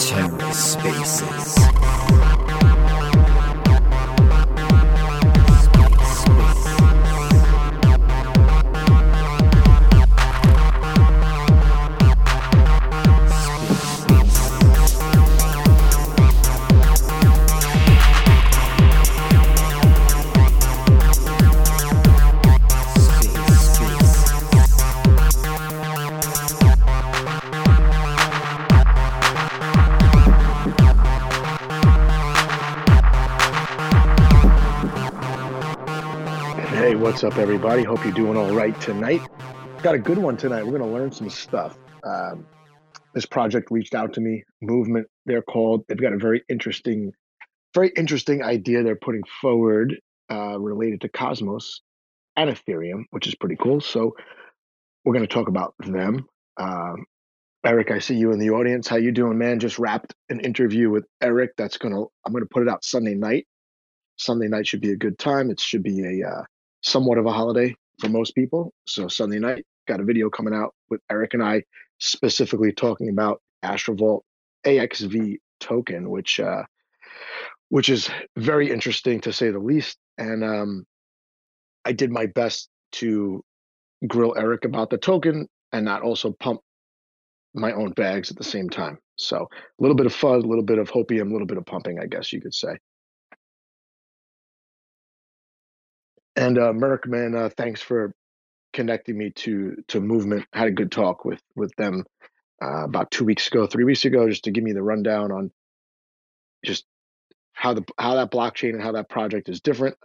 TerraSpaces. What's up, everybody? Hope you're doing all right tonight. Got a good one tonight. We're going to learn some stuff. Um, this project reached out to me. Movement, they're called. They've got a very interesting, very interesting idea they're putting forward uh, related to Cosmos and Ethereum, which is pretty cool. So we're going to talk about them. Um, Eric, I see you in the audience. How you doing, man? Just wrapped an interview with Eric. That's gonna. I'm gonna put it out Sunday night. Sunday night should be a good time. It should be a uh, somewhat of a holiday for most people. So Sunday night, got a video coming out with Eric and I specifically talking about Astrovault AXV token, which uh, which is very interesting to say the least. And um, I did my best to grill Eric about the token and not also pump my own bags at the same time. So a little bit of fuzz, a little bit of hopium, a little bit of pumping, I guess you could say. And uh, Merq, man, uh, thanks for connecting me to to movement. Had a good talk with with them uh, about two weeks ago, three weeks ago, just to give me the rundown on just how the how that blockchain and how that project is different.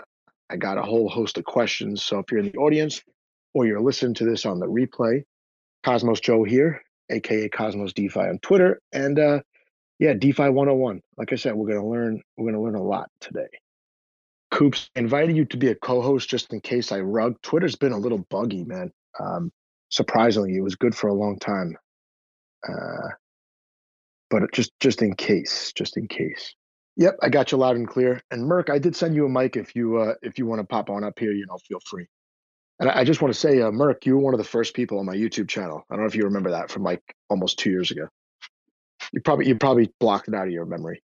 I got a whole host of questions. So if you're in the audience or you're listening to this on the replay, Cosmos Joe here, aka Cosmos DeFi on Twitter, and uh, yeah, DeFi 101. Like I said, we're gonna learn we're gonna learn a lot today. Coops, invited you to be a co-host just in case I rug. Twitter's been a little buggy, man. Um, surprisingly, it was good for a long time, uh, but just just in case, just in case. Yep, I got you loud and clear. And Merq, I did send you a mic if you uh, if you want to pop on up here. You know, feel free. And I, I just want to say, uh, Merq, you were one of the first people on my YouTube channel. I don't know if you remember that from like almost two years ago. You probably you probably blocked it out of your memory.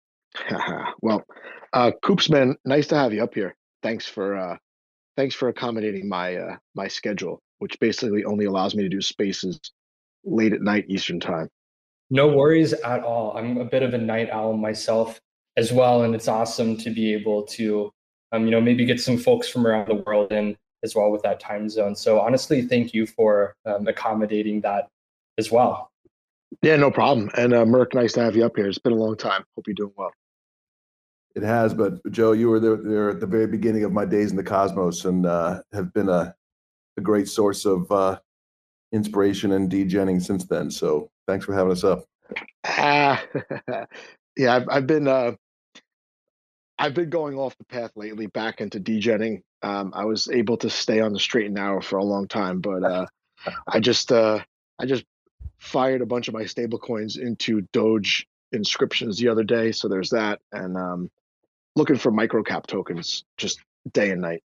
well, uh, Coopsman, nice to have you up here. Thanks for uh, thanks for accommodating my uh, my schedule, which basically only allows me to do spaces late at night Eastern time. No worries at all. I'm a bit of a night owl myself as well, and it's awesome to be able to, um, you know, maybe get some folks from around the world in as well with that time zone. So honestly, thank you for um, accommodating that as well. Yeah, no problem. And uh, Merq, nice to have you up here. It's been a long time. Hope you're doing well. It has, but Joe, you were there, there at the very beginning of my days in the cosmos and uh, have been a, a great source of uh, inspiration and degenning since then. So thanks for having us up. Ah, yeah, I've, I've been uh, I've been going off the path lately, back into degenning. Um, I was able to stay on the straight and narrow for a long time, but uh, I just uh, I just fired a bunch of my stable coins into Doge inscriptions the other day. So there's that, and um, looking for microcap tokens just day and night.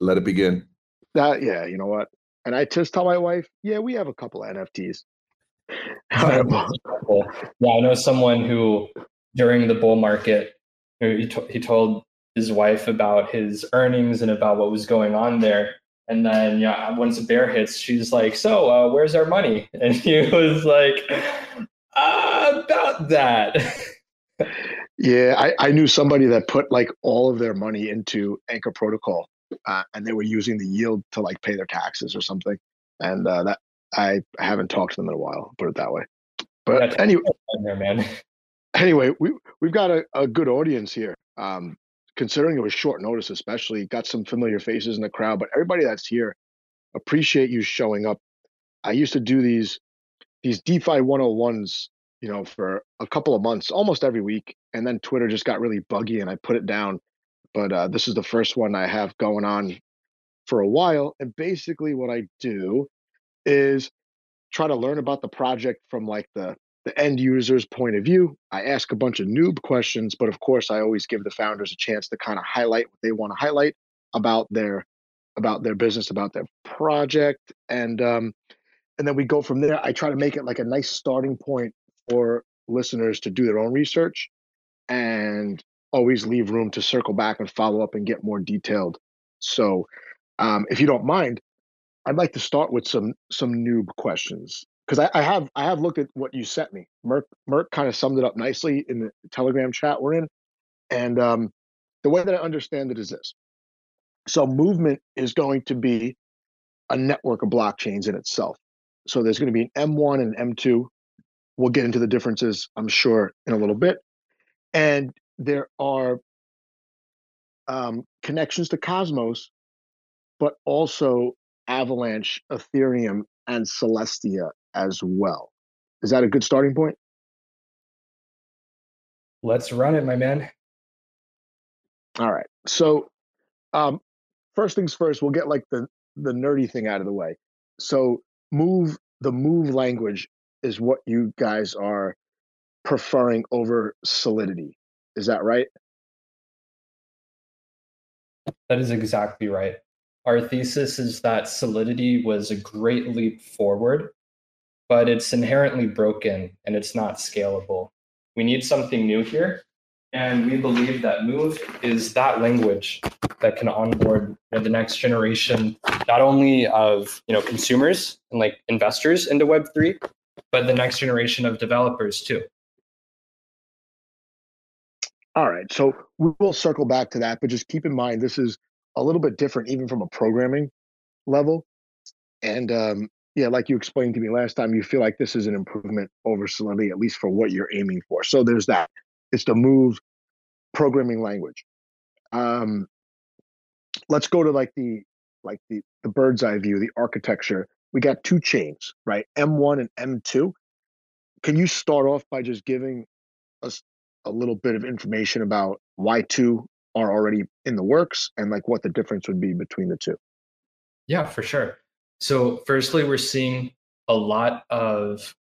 Let it begin. That yeah, you know what? And I just tell my wife, yeah, we have a couple of NFTs. yeah, I know someone who during the bull market, he, to- he told his wife about his earnings and about what was going on there. And then, yeah, once the bear hits, she's like, "So, uh, where's our money?" And he was like, uh, "About that." Yeah, I, I knew somebody that put like all of their money into Anchor Protocol, uh, and they were using the yield to like pay their taxes or something. And uh, that I haven't talked to them in a while. Put it that way. But anyway, there, man. Anyway, we we've got a, a good audience here. Um, considering it was short notice, especially got some familiar faces in the crowd. But everybody that's here, appreciate you showing up. I used to do these these DeFi 101s you know, for a couple of months, almost every week. And then Twitter just got really buggy and I put it down. But uh, this is the first one I have going on for a while. And basically, what I do is try to learn about the project from like the the end user's point of view. I ask a bunch of noob questions, but of course, I always give the founders a chance to kind of highlight what they want to highlight about their about their business, about their project, and um, and then we go from there. I try to make it like a nice starting point for listeners to do their own research, and always leave room to circle back and follow up and get more detailed. So, um, if you don't mind, I'd like to start with some some noob questions because I, I, have I have looked at what you sent me. Merq Merq kind of summed it up nicely in the Telegram chat we're in, and um, the way that I understand it is this: so movement is going to be a network of blockchains in itself. So there's going to be an M1 and M2. We'll get into the differences, I'm sure, in a little bit. And there are um, connections to Cosmos, but also Avalanche, Ethereum, and Celestia as well. Is that a good starting point? Let's run it, my man. All right. So, um, first things first, we'll get like the the nerdy thing out of the way. So, move the move language is what you guys are preferring over solidity. Is that right? That is exactly right. Our thesis is that solidity was a great leap forward, but it's inherently broken and it's not scalable. We need something new here. And we believe that Move is that language that can onboard you know, the next generation, not only of you know consumers and like investors into Web3, but the next generation of developers too. All right. So we will circle back to that, but just keep in mind this is a little bit different, even from a programming level. And um, yeah, like you explained to me last time, you feel like this is an improvement over Solidity, at least for what you're aiming for. So there's that. It's the move programming language. Um, let's go to like the like the the bird's eye view, the architecture. We got two chains, right? M1 and M2. Can you start off by just giving us a little bit of information about why two are already in the works and like what the difference would be between the two? Yeah, for sure. So, firstly, we're seeing a lot of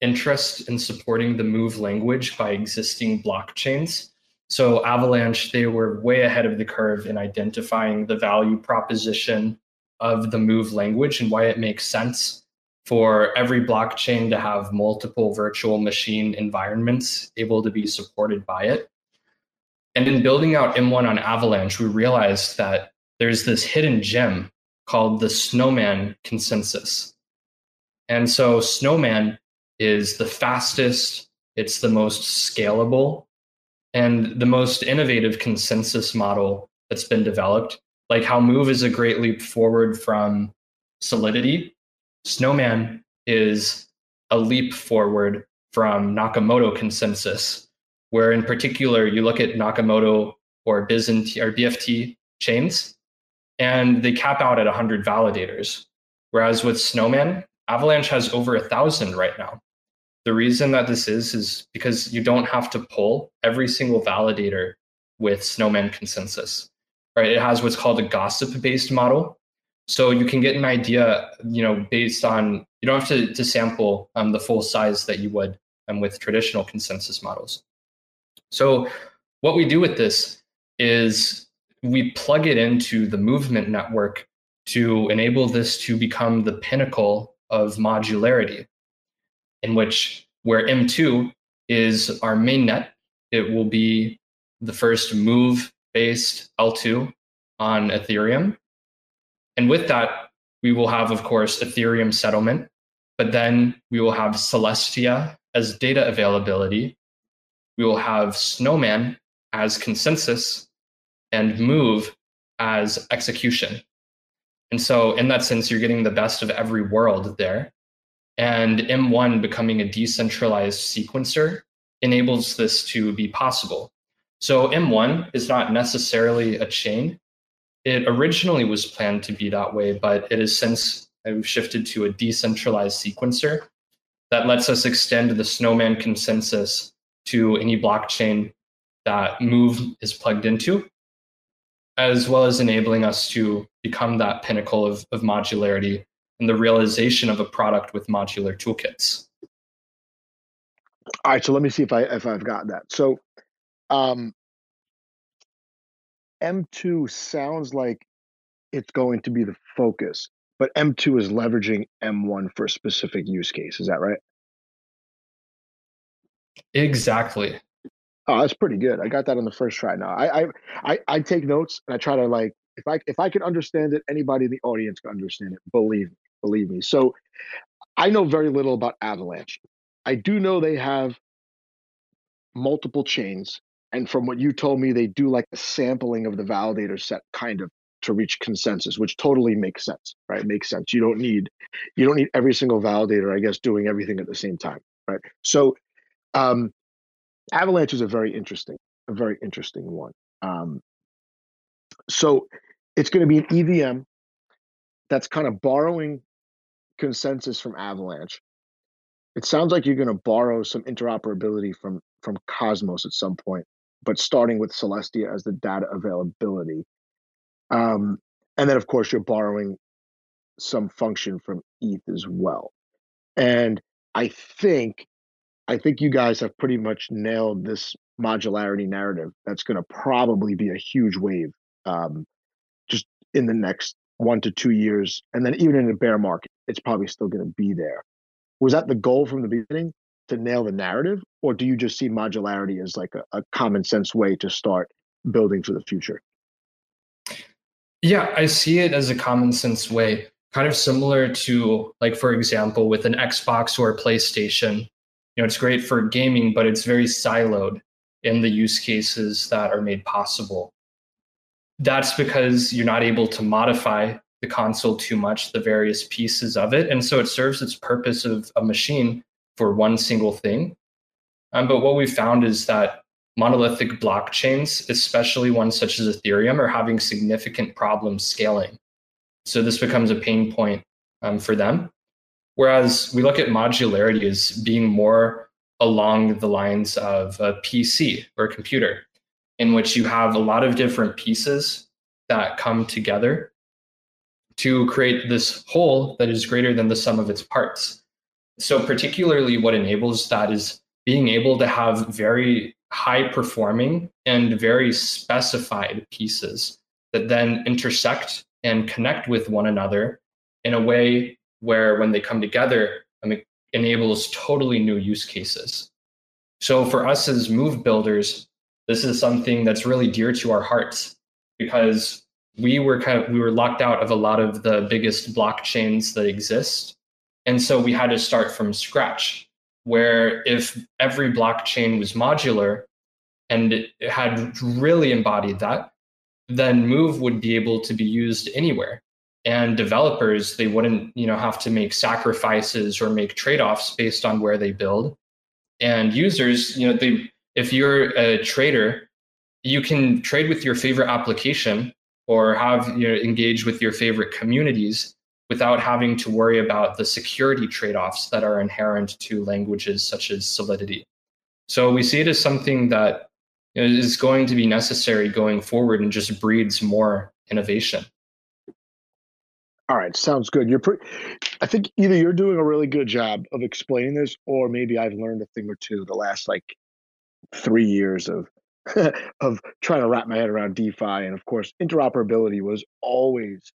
interest in supporting the move language by existing blockchains. So, Avalanche, they were way ahead of the curve in identifying the value proposition of the move language and why it makes sense for every blockchain to have multiple virtual machine environments able to be supported by it. And in building out M1 on Avalanche, we realized that there's this hidden gem called the Snowman consensus. And so Snowman is the fastest, it's the most scalable, and the most innovative consensus model that's been developed. Like how Move is a great leap forward from Solidity, Snowman is a leap forward from Nakamoto consensus, where in particular you look at Nakamoto or Byzantine or BFT chains, and they cap out at 100 validators. Whereas with Snowman, Avalanche has over a thousand right now. The reason that this is is because you don't have to pull every single validator with Snowman consensus. Right? It has what's called a gossip-based model, so you can get an idea, you know, based on you don't have to, to sample um, the full size that you would um, with traditional consensus models. So what we do with this is we plug it into the movement network to enable this to become the pinnacle of modularity, in which where M2 is our main net, it will be the first move based L2 on Ethereum and with that, we will have, of course, Ethereum settlement, but then we will have Celestia as data availability. We will have Snowman as consensus and Move as execution. And so, in that sense, you're getting the best of every world there. And M1 becoming a decentralized sequencer enables this to be possible. So, M1 is not necessarily a chain, it originally was planned to be that way, but it has since uh, shifted to a decentralized sequencer that lets us extend the Snowman consensus to any blockchain that Move is plugged into, as well as enabling us to become that pinnacle of, of modularity and the realization of a product with modular toolkits. All right, so let me see if I if I've got that. So um, M2 sounds like it's going to be the focus, but M2 is leveraging M1 for a specific use case. Is that right? Exactly. Oh, that's pretty good. I got that on the first try. Now I, I I I take notes and I try to like if I if I can understand it, anybody in the audience can understand it. Believe believe me. So I know very little about Avalanche. I do know they have multiple chains, and from what you told me, they do like a sampling of the validator set, kind of to reach consensus, which totally makes sense, right? Makes sense. You don't need you don't need every single validator, I guess, doing everything at the same time, right? So um, Avalanche is a very interesting, a very interesting one. Um, so it's going to be an EVM that's kind of borrowing consensus from Avalanche. It sounds like you're going to borrow some interoperability from from Cosmos at some point, but starting with Celestia as the data availability. Um, and then, of course, you're borrowing some function from ETH as well. And I think I think you guys have pretty much nailed this modularity narrative. That's going to probably be a huge wave, um, just in the next one to two years, and then even in a bear market, it's probably still going to be there. Was that the goal from the beginning to nail the narrative, or do you just see modularity as like a, a common sense way to start building for the future? Yeah, I see it as a common sense way, kind of similar to, like, for example, with an Xbox or a PlayStation you know it's great for gaming but it's very siloed in the use cases that are made possible that's because you're not able to modify the console too much the various pieces of it and so it serves its purpose of a machine for one single thing. Um, but what we found is that monolithic blockchains especially ones such as ethereum are having significant problems scaling. So this becomes a pain point um, for them. Whereas we look at modularity as being more along the lines of a PC or a computer, in which you have a lot of different pieces that come together to create this whole that is greater than the sum of its parts. So, particularly, what enables that is being able to have very high performing and very specified pieces that then intersect and connect with one another in a way where when they come together, um, it enables totally new use cases. So for us as move builders, this is something that's really dear to our hearts because we were kind of we were locked out of a lot of the biggest blockchains that exist. And so we had to start from scratch, where if every blockchain was modular and it had really embodied that, then Move would be able to be used anywhere. And developers they wouldn't you know have to make sacrifices or make trade-offs based on where they build. And users you know they if you're a trader you can trade with your favorite application or have you know engage with your favorite communities without having to worry about the security trade-offs that are inherent to languages such as solidity so we see it as something that is going to be necessary going forward and just breeds more innovation all right, sounds good. You're pretty. I think either you're doing a really good job of explaining this, or maybe I've learned a thing or two the last like three years of of trying to wrap my head around DeFi, and of course, interoperability was always,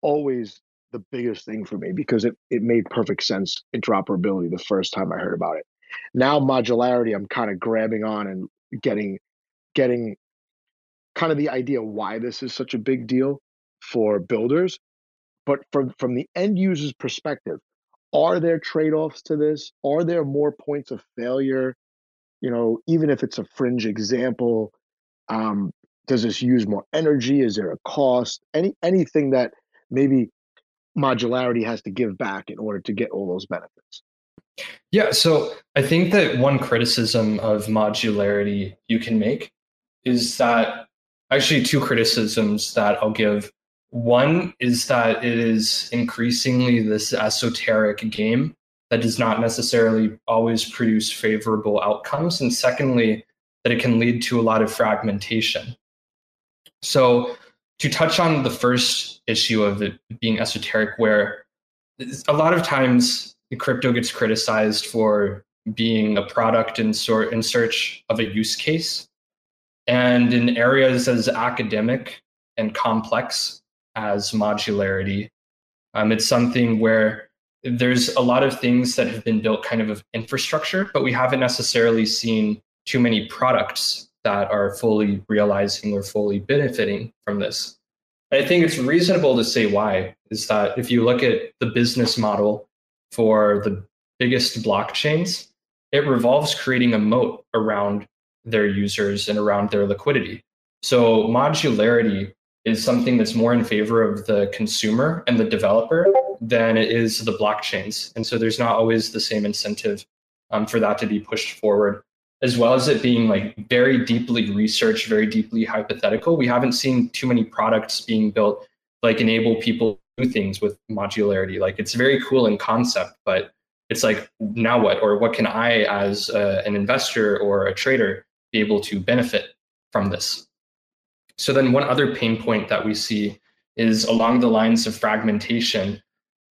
always the biggest thing for me because it it made perfect sense. Interoperability the first time I heard about it. Now modularity, I'm kind of grabbing on and getting getting kind of the idea why this is such a big deal for builders but from from the end user's perspective, are there trade-offs to this? Are there more points of failure? You know, even if it's a fringe example, um, does this use more energy? Is there a cost? Any anything that maybe modularity has to give back in order to get all those benefits? Yeah, so I think that one criticism of modularity you can make is that actually two criticisms that I'll give one is that it is increasingly this esoteric game that does not necessarily always produce favorable outcomes. And secondly, that it can lead to a lot of fragmentation. So, to touch on the first issue of it being esoteric, where a lot of times crypto gets criticized for being a product in, sort, in search of a use case. And in areas as academic and complex as modularity. Um, it's something where there's a lot of things that have been built kind of of infrastructure, but we haven't necessarily seen too many products that are fully realizing or fully benefiting from this. I think it's reasonable to say why is that if you look at the business model for the biggest blockchains, it revolves creating a moat around their users and around their liquidity. So modularity is something that's more in favor of the consumer and the developer than it is the blockchains. And so there's not always the same incentive um, for that to be pushed forward, as well as it being like very deeply researched, very deeply hypothetical. We haven't seen too many products being built like enable people to do things with modularity. Like it's very cool in concept, but it's like now what or what can i as uh, an investor or a trader be able to benefit from this so then one other pain point that we see is along the lines of fragmentation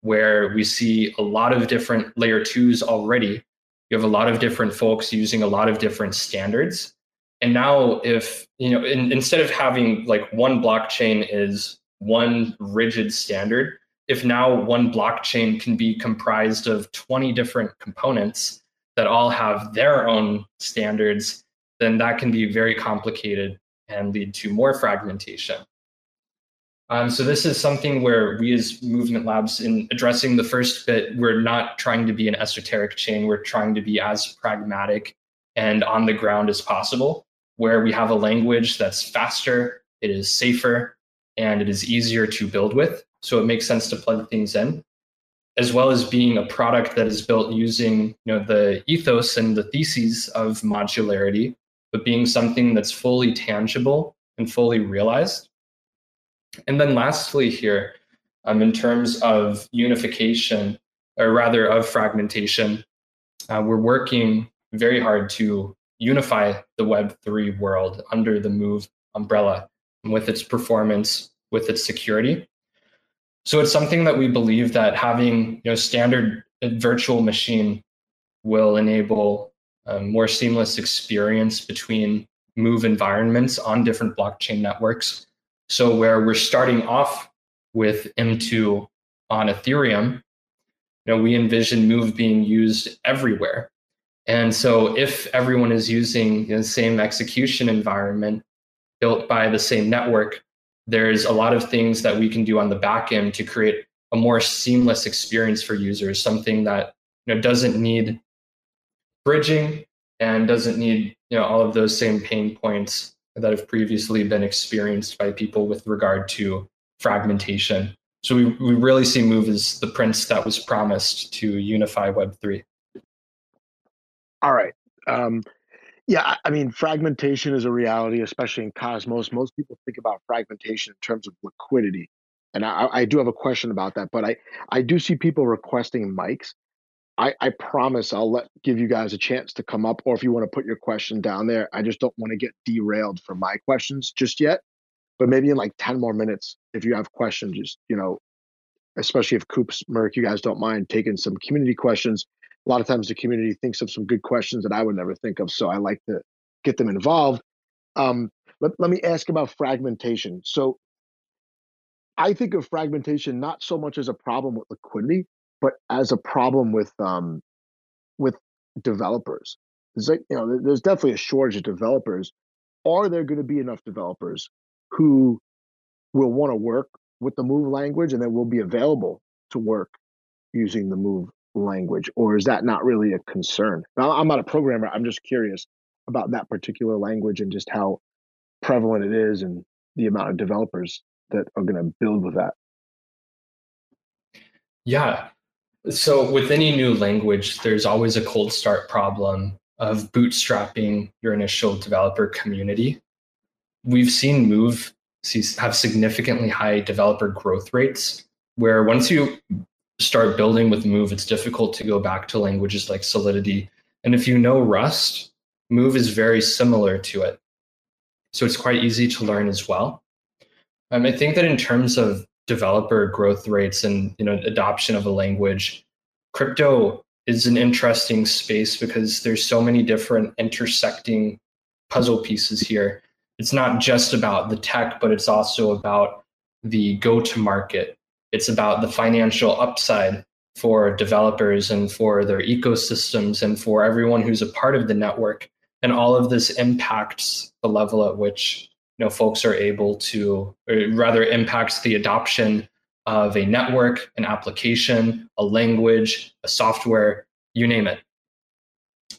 where we see a lot of different layer twos already you have a lot of different folks using a lot of different standards and now if you know in, instead of having like one blockchain is one rigid standard if now one blockchain can be comprised of 20 different components that all have their own standards, then that can be very complicated and lead to more fragmentation. Um, so this is something where we as Movement Labs, in addressing the first bit, we're not trying to be an esoteric chain. We're trying to be as pragmatic and on the ground as possible, where we have a language that's faster, it is safer, and it is easier to build with. So it makes sense to plug things in, as well as being a product that is built using you know, the ethos and the theses of modularity, but being something that's fully tangible and fully realized. And then lastly here, um, in terms of unification, or rather of fragmentation, uh, we're working very hard to unify the Web3 world under the Move umbrella with its performance, with its security. So it's something that we believe that having you know standard virtual machine will enable a more seamless experience between move environments on different blockchain networks. So where we're starting off with M2 on Ethereum, you know, we envision Move being used everywhere. And so if everyone is using the same execution environment built by the same network, there's a lot of things that we can do on the back end to create a more seamless experience for users, something that you know doesn't need bridging and doesn't need you know all of those same pain points that have previously been experienced by people with regard to fragmentation. So we, we really see Move as the prince that was promised to unify Web3. All right. Um, yeah, I mean, fragmentation is a reality, especially in Cosmos. Most people think about fragmentation in terms of liquidity. And I, I do have a question about that, but I, I do see people requesting mics. I, I promise I'll let give you guys a chance to come up, or if you want to put your question down there. I just don't want to get derailed from my questions just yet. But maybe in like 10 more minutes, if you have questions, just you know, especially if Coops Merc, you guys don't mind taking some community questions a lot of times the community thinks of some good questions that I would never think of. So I like to get them involved. Um, let, let me ask about fragmentation. So I think of fragmentation not so much as a problem with liquidity, but as a problem with um, with developers. There's like, you know, there's definitely a shortage of developers. Are there going to be enough developers who will want to work with the Move language and that will be available to work using the Move language, or is that not really a concern? Now, I'm not a programmer. I'm just curious about that particular language and just how prevalent it is and the amount of developers that are going to build with that. Yeah. So with any new language, there's always a cold start problem of bootstrapping your initial developer community. We've seen Move have significantly high developer growth rates where once you start building with Move, it's difficult to go back to languages like Solidity. And if you know Rust, Move is very similar to it. So it's quite easy to learn as well. Um, I think that in terms of developer growth rates and you know adoption of a language, crypto is an interesting space because there's so many different intersecting puzzle pieces here. It's not just about the tech, but it's also about the go to market. It's about the financial upside for developers and for their ecosystems and for everyone who's a part of the network. And all of this impacts the level at which you know folks are able to, rather, impacts the adoption of a network, an application, a language, a software, you name it.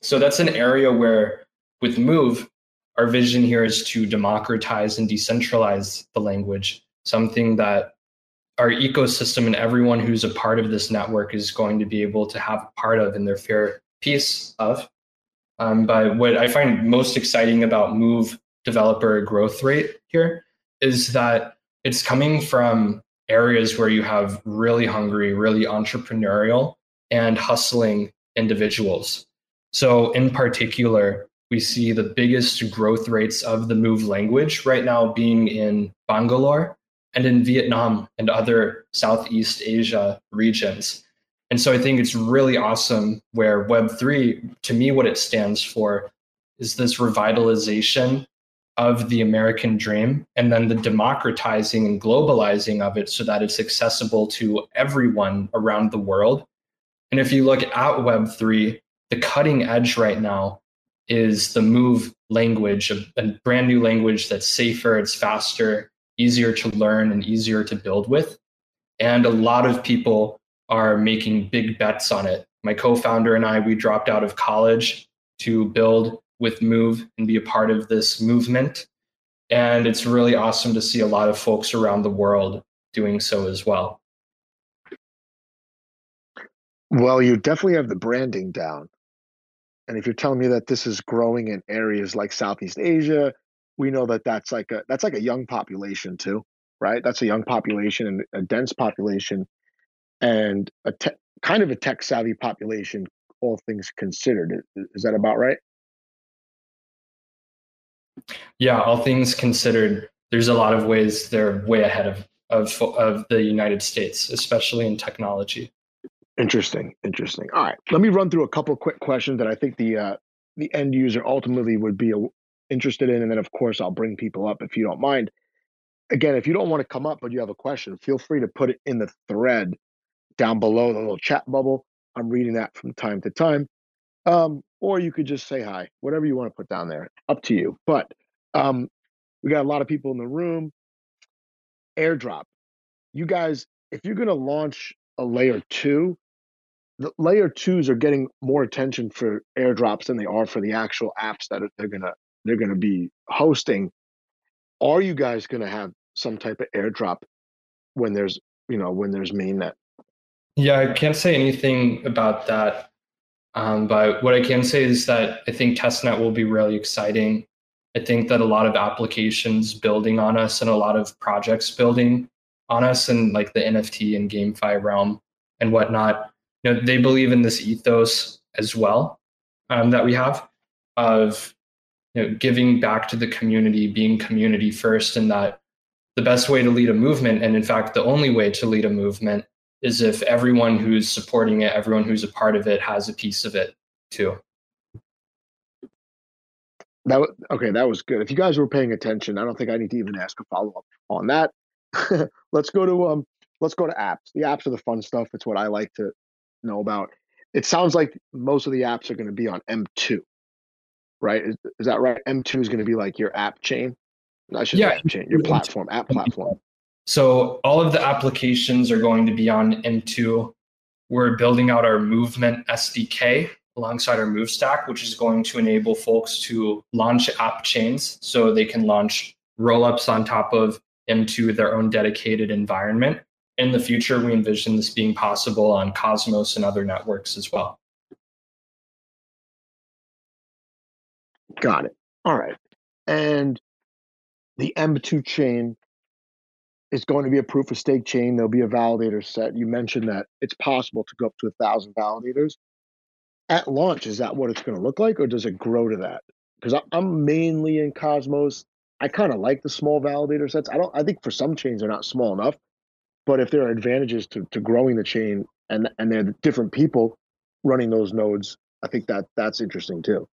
So that's an area where, with Move, our vision here is to democratize and decentralize the language, something that our ecosystem and everyone who's a part of this network is going to be able to have part of in their fair piece of. Um, but what I find most exciting about Move developer growth rate here is that it's coming from areas where you have really hungry, really entrepreneurial and hustling individuals. So, in particular, we see the biggest growth rates of the Move language right now being in Bangalore and in Vietnam and other Southeast Asia regions. And so I think it's really awesome where Web3, to me, what it stands for is this revitalization of the American dream and then the democratizing and globalizing of it so that it's accessible to everyone around the world. And if you look at Web3, the cutting edge right now is the move language, a, brand new language that's safer, it's faster, easier to learn, and easier to build with. And a lot of people are making big bets on it. My co founder and I, we dropped out of college to build with Move and be a part of this movement. And it's really awesome to see a lot of folks around the world doing so as well. Well, you definitely have the branding down. And if you're telling me that this is growing in areas like Southeast Asia, we know that that's like a that's like a young population too, right? That's a young population and a dense population, and a te- kind of a tech savvy population, all things considered. Is that about right? Yeah, all things considered, there's a lot of ways they're way ahead of of of the United States, especially in technology. Interesting, interesting. All right, let me run through a couple quick questions that I think the uh, the end user ultimately would be uh, interested in, and then of course I'll bring people up if you don't mind. Again, if you don't want to come up but you have a question, feel free to put it in the thread down below the little chat bubble. I'm reading that from time to time. Um, or you could just say hi, whatever you want to put down there. Up to you. But um, we got a lot of people in the room. Airdrop. You guys, if you're going to launch a layer two, the layer twos are getting more attention for airdrops than they are for the actual apps that they're gonna they're gonna be hosting. Are you guys gonna have some type of airdrop when there's you know when there's mainnet? Yeah, I can't say anything about that um, but what I can say is that I think testnet will be really exciting. I think that a lot of applications building on us and a lot of projects building on us and like the NFT and GameFi realm and whatnot, you know, they believe in this ethos as well um, that we have of you know, giving back to the community, being community first, and that the best way to lead a movement, and in fact, the only way to lead a movement, is if everyone who's supporting it, everyone who's a part of it has a piece of it too. That okay, that was good. If you guys were paying attention, I don't think I need to even ask a follow up on that. let's go to um let's go to apps. The apps are the fun stuff. It's what I like to know about. It sounds like most of the apps are going to be on M2, right? Is, is that right? M2 is going to be like your app chain. I should yeah. app chain, your platform, app platform. So all of the applications are going to be on M2. We're building out our movement SDK alongside our move stack, which is going to enable folks to launch app chains so they can launch rollups on top of M2 their own dedicated environment. In the future, we envision this being possible on Cosmos and other networks as well. Got it. All right. And the M2 chain is going to be a proof of stake chain. There'll be a validator set. You mentioned that it's possible to go up to a thousand validators. At launch, is that what it's going to look like, or does it grow to that? Because I'm mainly in Cosmos. I kind of like the small validator sets. I don't. I think for some chains they're not small enough, but if there are advantages to, to growing the chain and and they're different people running those nodes, I think that that's interesting too.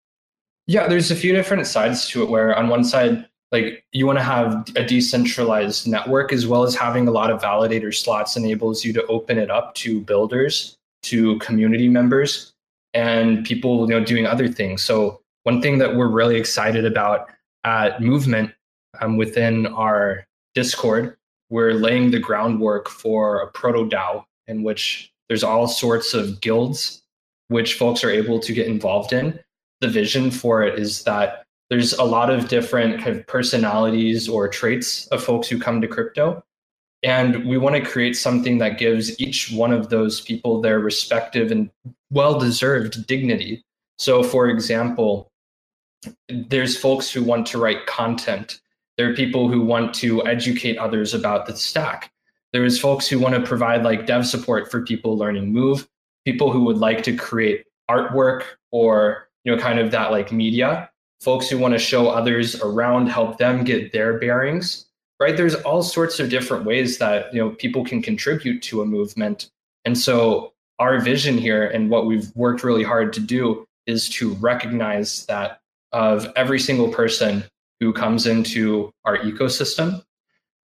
Yeah, there's a few different sides to it. Where on one side, like you want to have a decentralized network as well as having a lot of validator slots enables you to open it up to builders to community members and people you know doing other things. So one thing that we're really excited about at movement um, within our discord we're laying the groundwork for a proto dao in which there's all sorts of guilds which folks are able to get involved in. The vision for it is that there's a lot of different kind of personalities or traits of folks who come to crypto. And we want to create something that gives each one of those people their respective and well deserved dignity. So, for example, there's folks who want to write content. There are people who want to educate others about the stack. There's folks who want to provide like dev support for people learning Move, people who would like to create artwork or you know kind of that like media folks who want to show others around, help them get their bearings, right? There's all sorts of different ways that you know people can contribute to a movement. And so our vision here and what we've worked really hard to do is to recognize that of every single person who comes into our ecosystem.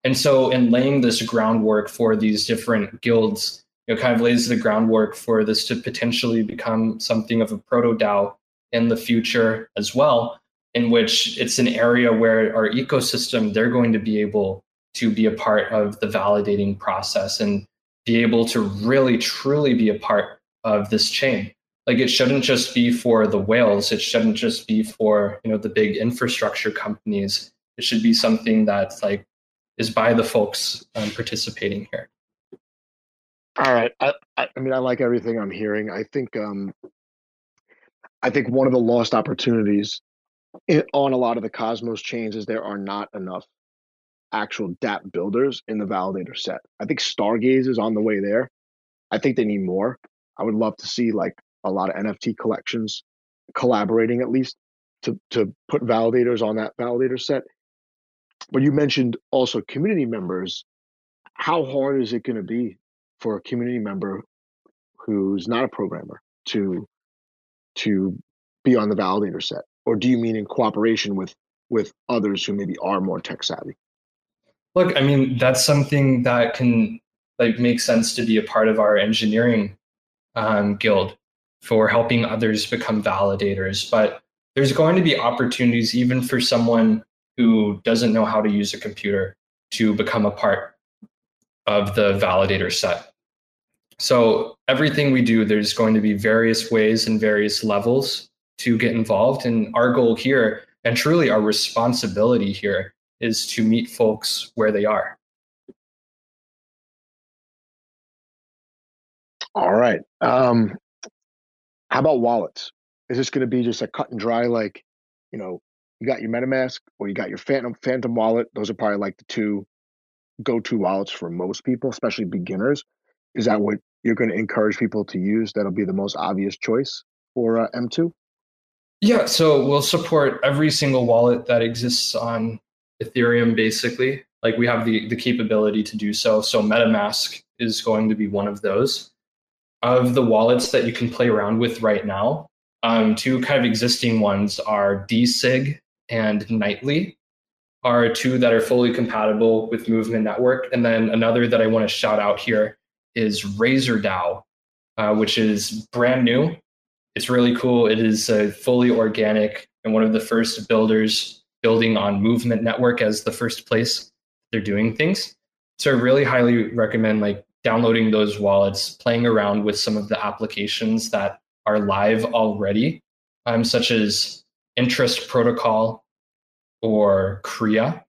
And so in laying this groundwork for these different guilds, you know, kind of lays the groundwork for this to potentially become something of a proto DAO in the future as well, in which it's an area where our ecosystem they're going to be able to be a part of the validating process and be able to really truly be a part of this chain. Like it shouldn't just be for the whales. It shouldn't just be for you know the big infrastructure companies. It should be something that's like is by the folks um, participating here. All right. I, I, mean i like everything i'm hearing. I think um i think one of the lost opportunities on a lot of the Cosmos chains is there are not enough actual DApp builders in the validator set. I think Stargaze is on the way there. I think they need more. I would love to see like a lot of NFT collections collaborating at least to to put validators on that validator set. But you mentioned also community members. How hard is it going to be for a community member who's not a programmer to to be on the validator set? Or do you mean in cooperation with with others who maybe are more tech savvy? Look, I mean that's something that can like make sense to be a part of our engineering um, guild for helping others become validators. But there's going to be opportunities even for someone who doesn't know how to use a computer to become a part of the validator set. So everything we do, there's going to be various ways and various levels to get involved. And our goal here, and truly our responsibility here, is to meet folks where they are. All right. Um, how about wallets? Is this going to be just a cut and dry, like, you know, you got your MetaMask or you got your Phantom Phantom wallet? Those are probably like the two go-to wallets for most people, especially beginners. Is that what you're going to encourage people to use? That'll be the most obvious choice for uh, M2. Yeah, so we'll support every single wallet that exists on Ethereum basically. Like we have the the capability to do so. So MetaMask is going to be one of those. Of the wallets that you can play around with right now, um, two kind of existing ones are DSig and Nightly are two that are fully compatible with Movement Network. And then another that I want to shout out here is Razor DAO, uh, which is brand new it's really cool. It is uh, fully organic and one of the first builders building on Movement Network as the first place they're doing things. So I really highly recommend like downloading those wallets, playing around with some of the applications that are live already, um, such as Interest Protocol or Kriya.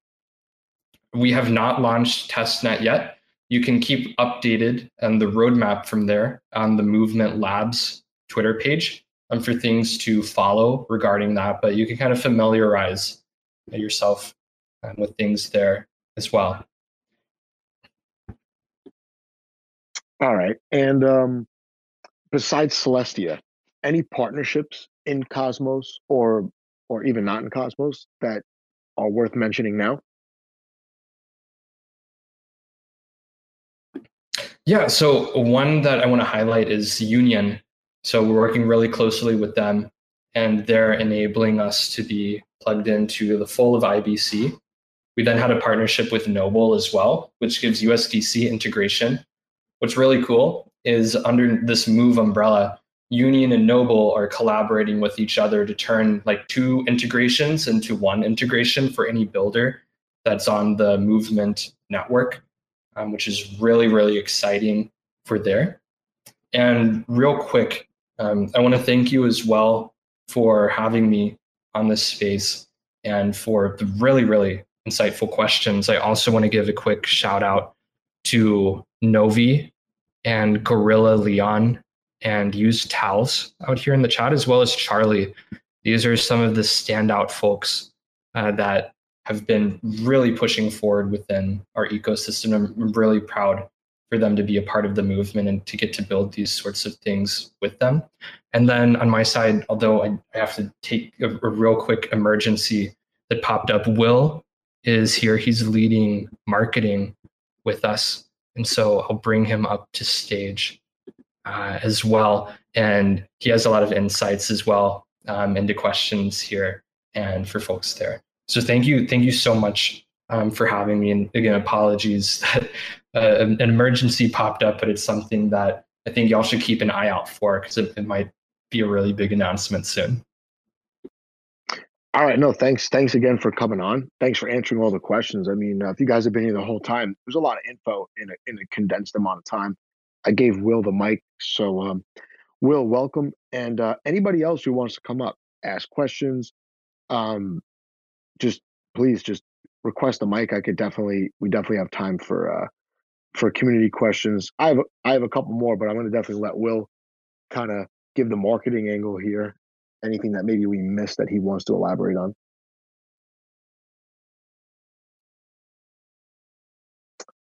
We have not launched testnet yet. You can keep updated on the roadmap from there on the Movement Labs Twitter page um, for things to follow regarding that, but you can kind of familiarize yourself um, with things there as well. All right. And um, besides Celestia, any partnerships in Cosmos or or even not in Cosmos that are worth mentioning now? Yeah, so one that I want to highlight is Union, so we're working really closely with them, and they're enabling us to be plugged into the full of IBC We then had a partnership with Noble as well, which gives USDC integration. What's really cool is under this Move umbrella, Union and Noble are collaborating with each other to turn like two integrations into one integration for any builder that's on the movement network, um, which is really, really exciting for there. And real quick, um, I want to thank you as well for having me on this space and for the really, really insightful questions. I also want to give a quick shout out to Novi and Gorilla Leon and use Tals out here in the chat, as well as Charlie. These are some of the standout folks uh, that have been really pushing forward within our ecosystem. I'm really proud for them to be a part of the movement and to get to build these sorts of things with them. And then on my side, although I have to take a, a real quick emergency that popped up, Will is here. He's leading marketing with us. And so I'll bring him up to stage uh, as well. And he has a lot of insights as well um, into questions here and for folks there. So thank you, thank you so much um, for having me. And again, apologies that uh, an emergency popped up, but it's something that I think y'all should keep an eye out for because it, it might be a really big announcement soon. All right, no, thanks, thanks again for coming on. Thanks for answering all the questions. I mean, uh, if you guys have been here the whole time, there's a lot of info in a in a condensed amount of time. I gave Will the mic, so um, Will, welcome, and uh, anybody else who wants to come up, ask questions, um, just please just request the mic. I could definitely, we definitely have time for uh, for community questions. I have I have a couple more, but I'm going to definitely let Will kind of give the marketing angle here. Anything that maybe we missed that he wants to elaborate on.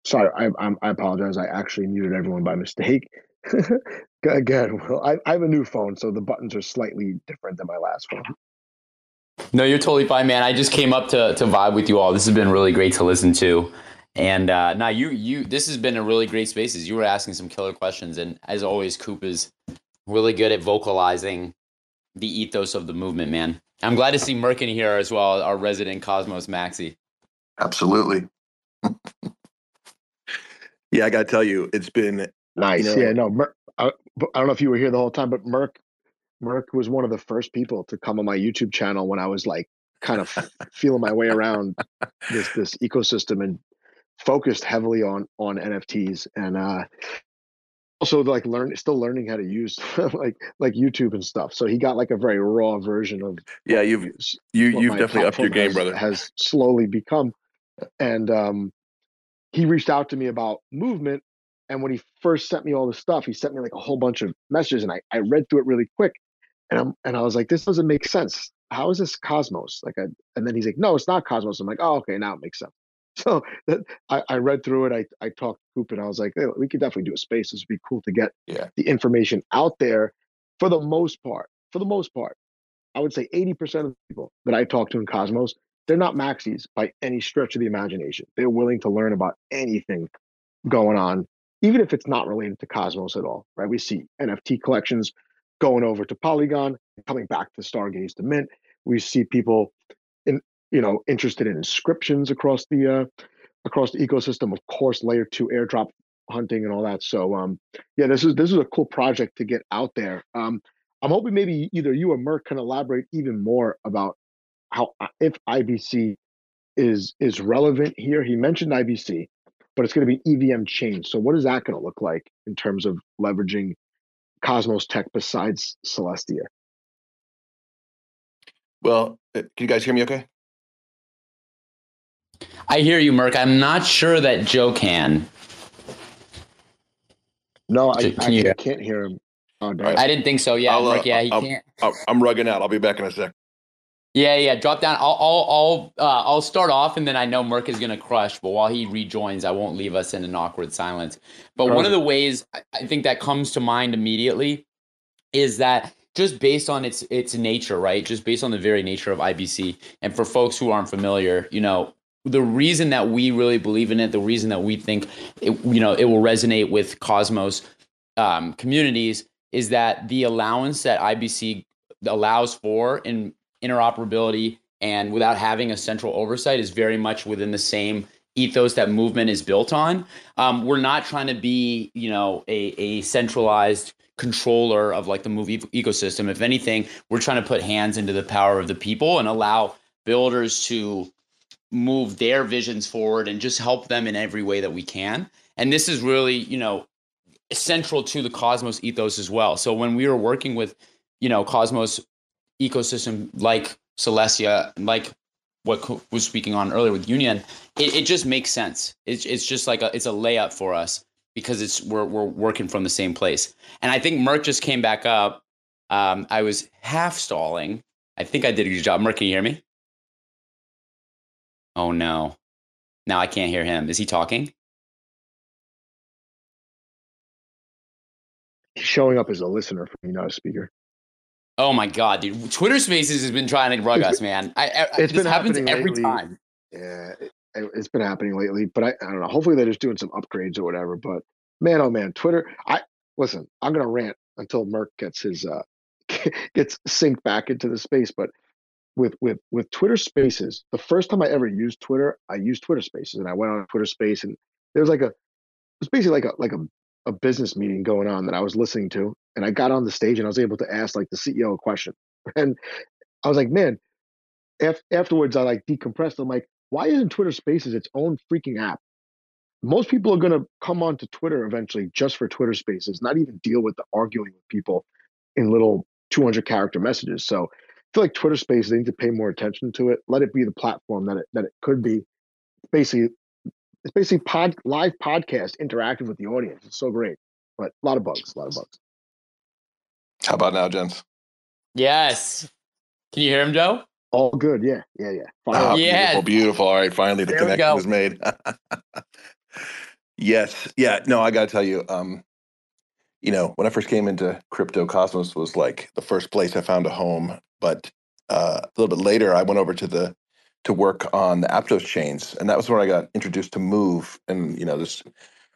Sorry, I, I, I apologize. I actually muted everyone by mistake. Again, well, I, I have a new phone, so the buttons are slightly different than my last phone. No, you're totally fine, man. I just came up to to vibe with you all. This has been really great to listen to. And uh, now you you this has been a really great spaces. You were asking some killer questions, and as always, Coop is really good at vocalizing the ethos of the movement. Man, I'm glad to see Merkin here as well, our resident Cosmos Maxi. Absolutely. yeah, I got to tell you, it's been nice. You know, yeah, no, Mer- I, I don't know if you were here the whole time, but Merq Merq was one of the first people to come on my YouTube channel when I was like kind of feeling my way around this this ecosystem and focused heavily on on NFTs and uh also like learn still learning how to use like like YouTube and stuff. So he got like a very raw version of yeah you've you you've definitely upped your game, has, brother. Has slowly become, and um, he reached out to me about movement. And when he first sent me all the stuff, he sent me like a whole bunch of messages, and I I read through it really quick, and I'm and I was like, this doesn't make sense. How is this Cosmos? Like, I, and then he's like, no, it's not Cosmos. I'm like, oh, okay, now it makes sense. So that, I, I, read through it. I, I talked to Coop and I was like, hey, we could definitely do a space. This would be cool to get yeah. the information out there for the most part. For the most part, I would say 80% of the people that I talk to in Cosmos, they're not maxis by any stretch of the imagination. They're willing to learn about anything going on, even if it's not related to Cosmos at all, right? We see NFT collections going over to Polygon, coming back to Stargaze to Mint. We see people in you know interested in inscriptions across the uh, across the ecosystem. Of course, layer two airdrop hunting and all that. So um, yeah, this is this is a cool project to get out there. Um, I'm hoping maybe either you or Merq can elaborate even more about how uh, if IBC is is relevant here. He mentioned IBC, but it's going to be EVM chain. So what is that going to look like in terms of leveraging Cosmos tech besides Celestia? Well, uh, can you guys hear me okay? I hear you, Merq. I'm not sure that Joe can. No, I, can I, you, I can't hear him. Oh, I didn't think so. Yeah, Merq, yeah, he I'll, can't. I'm rugging out. I'll be back in a sec. Yeah, yeah. Drop down. I'll, I'll, I'll, uh, I'll start off, and then I know Merq is gonna crush. But while he rejoins, I won't leave us in an awkward silence. But Perfect. one of the ways I think that comes to mind immediately is that just based on its its nature, right? Just based on the very nature of IBC, and for folks who aren't familiar, you know, the reason that we really believe in it, the reason that we think it, you know it will resonate with Cosmos um, communities is that the allowance that IBC allows for in interoperability and without having a central oversight is very much within the same ethos that movement is built on. Um, we're not trying to be, you know, a, a centralized controller of like the movie ecosystem. If anything, we're trying to put hands into the power of the people and allow builders to move their visions forward and just help them in every way that we can. And this is really, you know, central to the Cosmos ethos as well. So when we were working with, you know, Cosmos ecosystem like Celestia, like what was speaking on earlier with Union, it, it just makes sense. It's it's just like a it's a layup for us because it's we're we're working from the same place. And I think Merq just came back up. Um, I was half stalling. I think I did a good job. Merq, can you hear me? Oh no. Now I can't hear him. Is he talking? Showing up as a listener for me, not a speaker. Oh my god, dude! Twitter Spaces has been trying to rug us, man. I, I, it's this been happens every lately. time. Yeah, it, has been happening lately, but I, I don't know. Hopefully, they're just doing some upgrades or whatever. But man, oh man, Twitter. I listen. I'm gonna rant until Merq gets his uh gets synced back into the space. But with with with Twitter Spaces, the first time I ever used Twitter, I used Twitter Spaces, and I went on Twitter Space, and there was like a it was basically like a like a a business meeting going on that I was listening to, and I got on the stage and I was able to ask like the CEO a question, and I was like, man. Af- afterwards, I like decompressed. I'm like, why isn't Twitter Spaces its own freaking app? Most people are going to come onto Twitter eventually just for Twitter Spaces, not even deal with the arguing with people in little 200 character messages. So I feel like Twitter Spaces they need to pay more attention to it. Let it be the platform that it that it could be. Basically, it's basically pod live podcast interactive with the audience. It's so great, but a lot of bugs, a lot of bugs. How about now, gents? Yes. Can you hear him, Joe? All good. Yeah, yeah, yeah. Oh, Yeah. Beautiful, beautiful. All right, finally the There connection go. was made. yes. Yeah. No, I got to tell you, um, you know, when I first came into crypto, Cosmos was like the first place I found a home. But uh, a little bit later, I went over to the to work on the Aptos chains, and that was where I got introduced to Move, and you know, this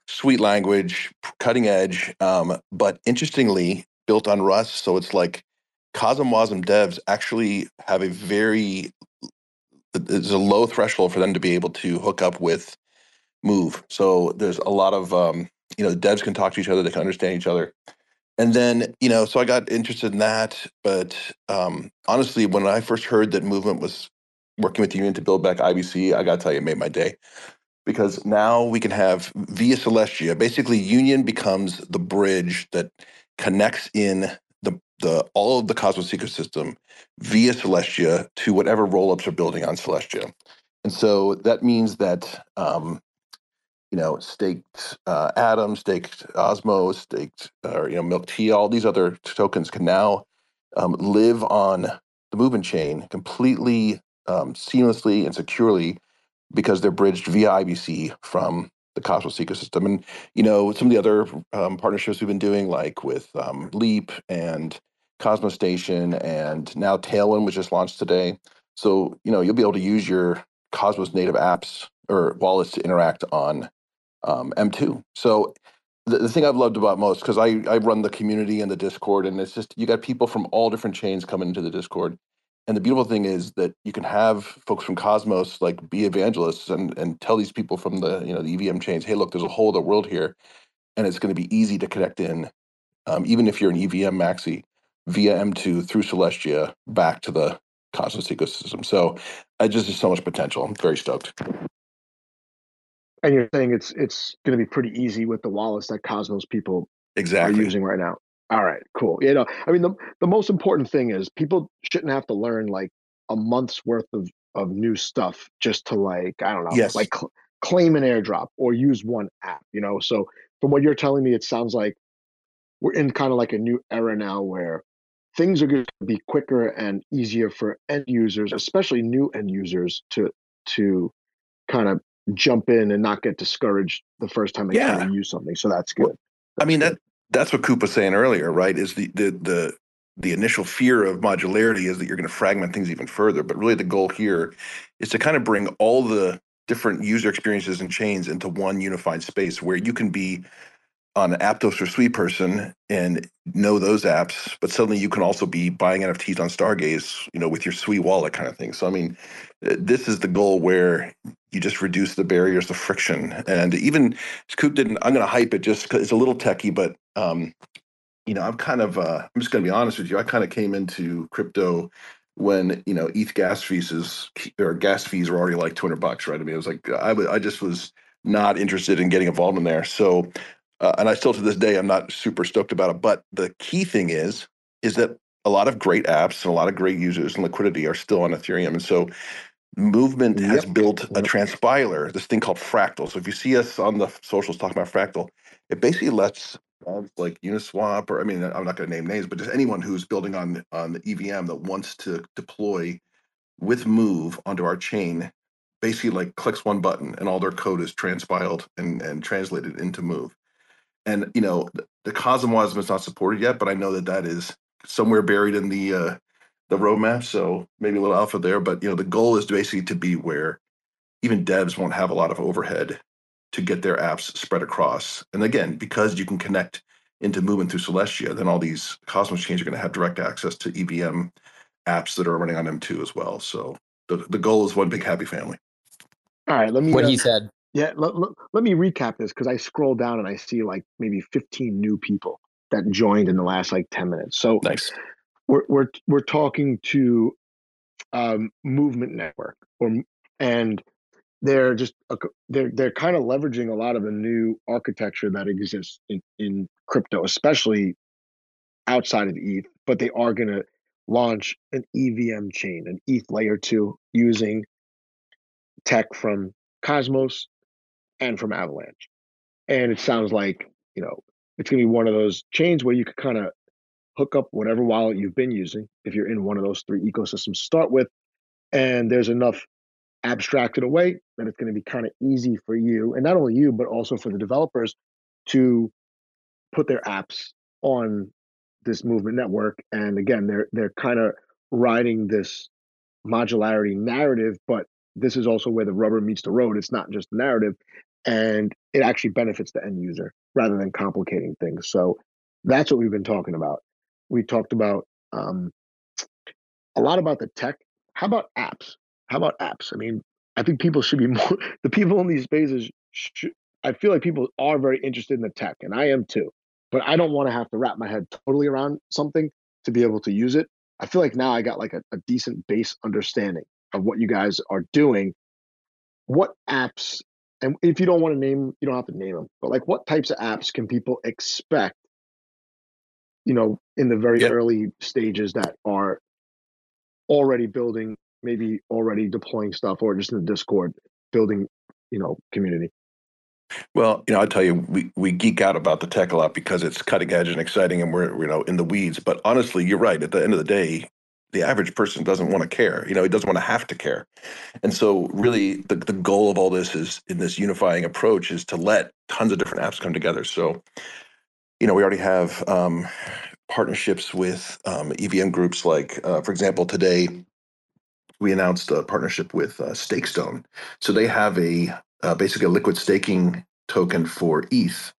sweet language, cutting edge, um, but interestingly built on Rust. So it's like CosmWasm devs actually have a very there's a low threshold for them to be able to hook up with Move. So there's a lot of um, you know devs can talk to each other, they can understand each other. And then you know, so I got interested in that. But um, honestly, when I first heard that Movement was working with the Union to build back IBC, I got to tell you, it made my day because now we can have via Celestia. Basically, Union becomes the bridge that connects in the the all of the Cosmos ecosystem via Celestia to whatever rollups are building on Celestia. And so that means that um, you know, staked uh, Atom, staked Osmo, staked or you know milkTIA, all these other tokens can now um, live on the movement chain completely um, seamlessly and securely because they're bridged via IBC from the Cosmos ecosystem. And you know, some of the other um, partnerships we've been doing, like with um, Leap and Cosmostation, and now Tailwind, which just launched today. So you know, you'll be able to use your Cosmos native apps or wallets to interact on um, M2. So the, the thing I've loved about most, because I, I run the community and the Discord, and it's just you got people from all different chains coming into the Discord. And the beautiful thing is that you can have folks from Cosmos like be evangelists and, and tell these people from the you know the EVM chains, hey, look, there's a whole other world here, and it's going to be easy to connect in, um, even if you're an EVM maxi via M2 through Celestia back to the Cosmos ecosystem. So I just there's so much potential. I'm very stoked. And you're saying it's it's going to be pretty easy with the wallets that Cosmos people Exactly. are using right now. All right, cool. You know, I mean, the the most important thing is people shouldn't have to learn like a month's worth of of new stuff just to like I don't know, Yes. like cl- claim an airdrop or use one app. You know, so from what you're telling me, it sounds like we're in kind of like a new era now where things are going to be quicker and easier for end users, especially new end users, to to kind of jump in and not get discouraged the first time they try Yeah. to use something. So that's good. I mean That's that that's what Coop was saying earlier, right? Is the the the the initial fear of modularity is that you're going to fragment things even further, but really the goal here is to kind of bring all the different user experiences and chains into one unified space where you can be on Aptos or Sweet Person and know those apps, but suddenly you can also be buying NFTs on Stargaze, you know, with your Sui wallet kind of thing. So I mean, this is the goal where you just reduce the barriers of friction. And even Scoop didn't. I'm going to hype it just because it's a little techy, but um, you know, I'm kind of. Uh, I'm just going to be honest with you. I kind of came into crypto when you know ETH gas fees or gas fees were already like 200 bucks, right? I mean, it was like I, I just was not interested in getting involved in there. So uh, and I still to this day I'm not super stoked about it. But the key thing is is that a lot of great apps and a lot of great users and liquidity are still on Ethereum, and so Movement yep. has built a transpiler, this thing called Fractal. So if you see us on the socials talking about Fractal, it basically lets uh, like Uniswap or I mean I'm not going to name names, but just anyone who's building on on the EVM that wants to deploy with Move onto our chain basically like clicks one button and all their code is transpiled and, and translated into Move and you know the, the Cosmwasm is not supported yet, but I know that that is somewhere buried in the uh, the roadmap. So maybe a little alpha there, but you know the goal is basically to be where even devs won't have a lot of overhead to get their apps spread across. And again, because you can connect into movement through Celestia, then all these Cosmos chains are going to have direct access to EVM apps that are running on M2 as well. So the, the goal is one big happy family. All right, let me. What uh, he said. Yeah, let, let, let me recap this because I scroll down and I see like maybe 15 new people that joined in the last like 10 minutes. So nice. We're we're we're talking to um, Movement Network, or and they're just they're they're kind of leveraging a lot of the new architecture that exists in in crypto, especially outside of ETH. But they are going to launch an EVM chain, an ETH layer two, using tech from Cosmos and from Avalanche. And it sounds like, you know, it's going to be one of those chains where you could kind of hook up whatever wallet you've been using if you're in one of those three ecosystems to start with. And there's enough abstracted away that it's going to be kind of easy for you, and not only you, but also for the developers to put their apps on this movement network. And again, they're they're kind of riding this modularity narrative, but this is also where the rubber meets the road. It's not just the narrative and it actually benefits the end user rather than complicating things. So that's what we've been talking about. We talked about um, a lot about the tech. How about apps? How about apps? I mean, I think people should be more. The people in these spaces, should, I feel like people are very interested in the tech, and I am too. But I don't want to have to wrap my head totally around something to be able to use it. I feel like now I got like a, a decent base understanding of what you guys are doing. What apps and if you don't want to name, you don't have to name them. But like, what types of apps can people expect? You know, in the very yep. early stages that are already building, maybe already deploying stuff, or just in the Discord building, you know, community. Well, you know, I tell you, we, we geek out about the tech a lot because it's cutting edge and exciting, and we're you know in the weeds. But honestly, you're right. At the end of the day, the average person doesn't want to care. You know, he doesn't want to have to care. And so really the, the goal of all this is in this unifying approach is to let tons of different apps come together. So, you know, we already have um, partnerships with um, EVM groups like, uh, for example, today we announced a partnership with uh, Stakestone. So they have a uh, basically a liquid staking token for ETH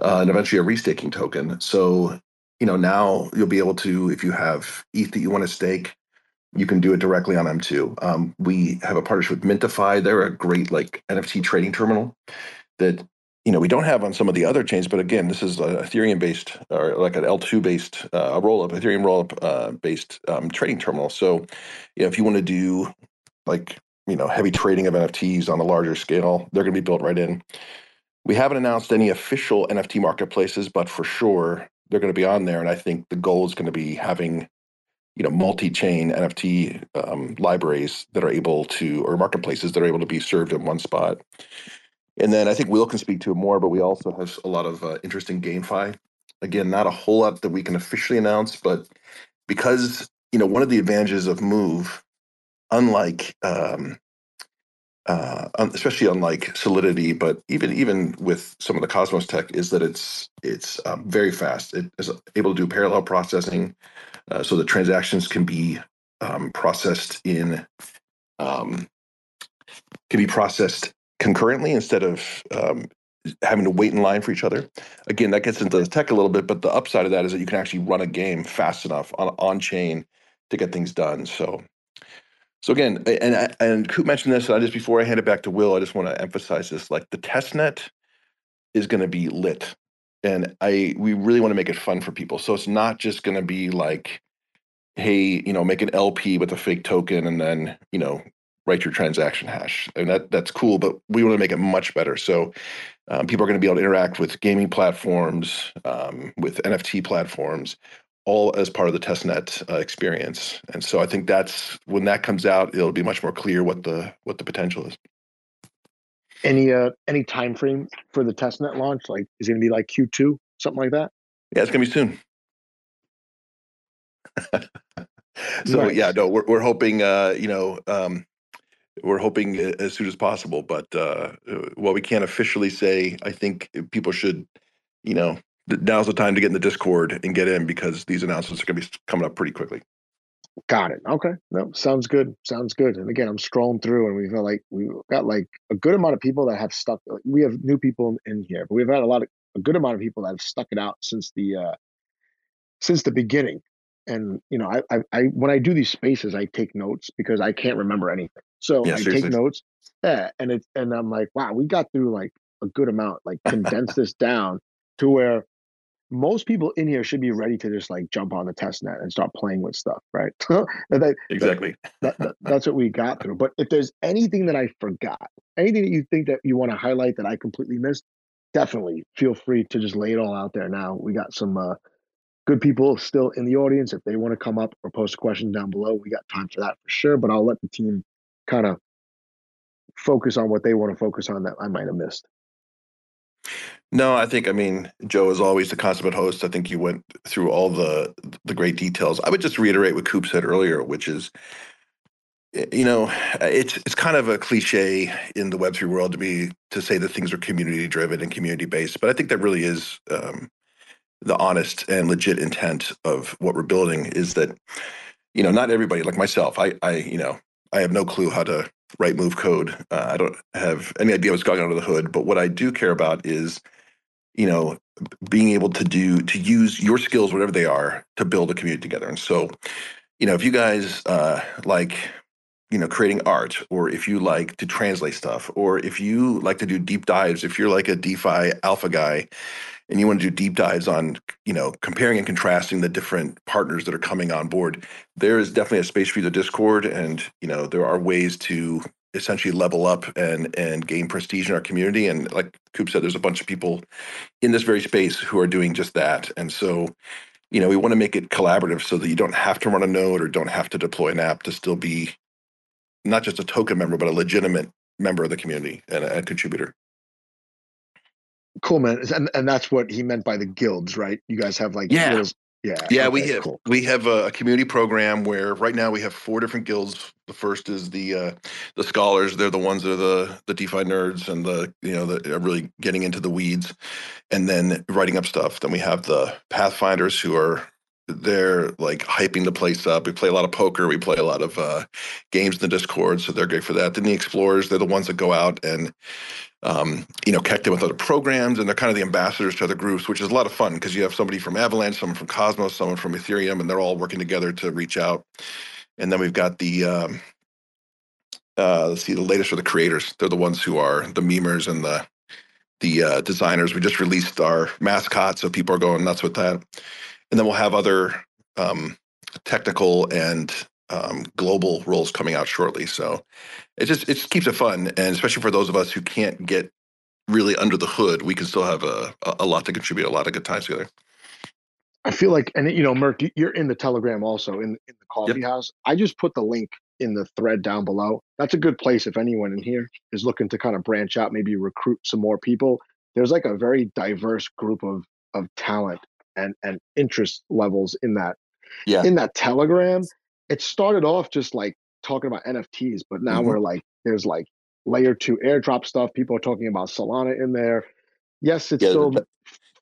uh, and eventually a restaking token. So you know, now you'll be able to, if you have ETH that you want to stake, you can do it directly on M2. Um, we have a partnership with Mintify. They're a great like NFT trading terminal that you know we don't have on some of the other chains. But again, this is a Ethereum based or like an L2 based uh, rollup, Ethereum rollup uh, based um, trading terminal. So, you know, if you want to do like you know heavy trading of NFTs on a larger scale, they're going to be built right in. We haven't announced any official NFT marketplaces, but for sure they're going to be on there. And I think the goal is going to be having, you know, multi-chain NFT um, libraries that are able to, or marketplaces that are able to be served in one spot. And then I think Will can speak to it more, but we also have a lot of uh, interesting GameFi. Again, not a whole lot that we can officially announce, but because you know one of the advantages of Move, unlike um, uh, especially unlike Solidity, but even even with some of the Cosmos tech, is that it's it's um, very fast. It is able to do parallel processing, uh, so the transactions can be um, processed in um, can be processed concurrently instead of um, having to wait in line for each other. Again, that gets into the tech a little bit, but the upside of that is that you can actually run a game fast enough on on chain to get things done. So, so again, and and Coop mentioned this, and I just before I hand it back to Will, I just want to emphasize this: like the test net is going to be lit, and I we really want to make it fun for people. So it's not just going to be like, hey, you know, make an LP with a fake token, and then you know write your transaction hash. And that that's cool, but we want to make it much better. So um, people are going to be able to interact with gaming platforms, um, with NFT platforms, all as part of the testnet uh, experience. And so I think that's when that comes out, it'll be much more clear what the what the potential is. Any uh any time frame for the testnet launch? Like is it gonna be like Q2, something like that? Yeah, it's gonna be soon. so yeah, no, we're we're hoping uh, you know, um, we're hoping as soon as possible. But uh, while we can't officially say, I think people should, you know, now's the time to get in the Discord and get in because these announcements are going to be coming up pretty quickly. Got it. Okay. No, sounds good. Sounds good. And again, I'm scrolling through and we feel like we've got like a good amount of people that have stuck. We have new people in here, but we've had a lot of a good amount of people that have stuck it out since the uh since the beginning. And you know, I I, I when I do these spaces, I take notes because I can't remember anything. So yeah, I seriously. take notes. Yeah, and it's and I'm like, wow, we got through like a good amount. Like condense this down to where most people in here should be ready to just like jump on the test net and start playing with stuff, right? that, exactly. That, that, that's what we got through. But if there's anything that I forgot, anything that you think that you want to highlight that I completely missed, definitely feel free to just lay it all out there now. We got some uh, good people still in the audience. If they want to come up or post a question down below, we got time for that for sure. But I'll let the team kind of focus on what they want to focus on that I might have missed. No, I think I mean Joe is always the consummate host. I think you went through all the the great details. I would just reiterate what Coop said earlier, which is you know it's it's kind of a cliche in the web3 world to be to say that things are community driven and community based but i think that really is um, the honest and legit intent of what we're building is that you know not everybody like myself i i you know i have no clue how to write move code uh, i don't have any idea what's going on under the hood but what i do care about is you know being able to do to use your skills whatever they are to build a community together. And so you know if you guys uh, like you know creating art or if you like to translate stuff or if you like to do deep dives if you're like a defi alpha guy and you want to do deep dives on you know comparing and contrasting the different partners that are coming on board there is definitely a space for you the discord and you know there are ways to essentially level up and and gain prestige in our community. And like Coop said, there's a bunch of people in this very space who are doing just that. And so, you know, we want to make it collaborative so that you don't have to run a node or don't have to deploy an app to still be not just a token member, but a legitimate member of the community and a, a contributor. Cool, man. And and that's what he meant by the guilds, right? You guys have like yeah. guilds yeah. Yeah, okay, we have cool. we have a, community program where right now we have four different guilds. The first is the uh, the scholars. They're the ones that are the the DeFi nerds and the you know that are really getting into the weeds, and then writing up stuff. Then we have the pathfinders who are they're like hyping the place up. We play a lot of poker. We play a lot of uh, games in the Discord, so they're great for that. Then the explorers, they're the ones that go out and um, you know, connect them with other programs, and they're kind of the ambassadors to other groups, which is a lot of fun because you have somebody from Avalanche, someone from Cosmos, someone from Ethereum, and they're all working together to reach out. And then we've got the um, uh, let's see, the latest are the creators. They're the ones who are the memers and the the uh, designers. We just released our mascot, so people are going nuts with that. And then we'll have other um, technical and um, global roles coming out shortly. So it just it just keeps it fun, and especially for those of us who can't get really under the hood, we can still have a a lot to contribute, a lot of good times together. I feel like, and you know, Merq, you're in the Telegram also in in the coffee yep. house. I just put the link in the thread down below. That's a good place if anyone in here is looking to kind of branch out, maybe recruit some more people. There's like a very diverse group of of talent and and interest levels in that yeah. in that Telegram it started off just like talking about NFTs, but now mm-hmm. we're like, there's like layer two airdrop stuff. People are talking about Solana in there. Yes, it's yeah, still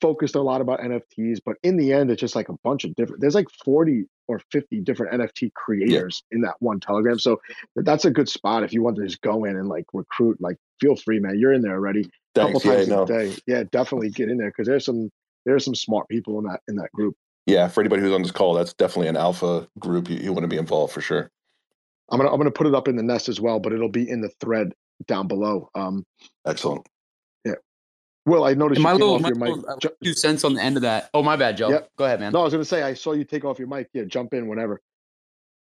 focused a lot about NFTs, but in the end, it's just like a bunch of different. There's like 40 or 50 different NFT creators yeah. in that one Telegram. So that's a good spot if you want to just go in and like recruit. Like, feel free, man. You're in there already. A couple times yeah, a day. Yeah, definitely get in there because there's some there's some smart people in that in that group. Yeah, for anybody who's on this call, that's definitely an alpha group. You, you want to be involved for sure. I'm gonna I'm gonna put it up in the nest as well, but it'll be in the thread down below. Um, Excellent. Yeah. Well, I noticed my little, my little uh, two cents on the end of that. Oh, my bad, Joe. Yep. Go ahead, man. No, I was gonna say I saw you take off your mic. Yeah, jump in whenever.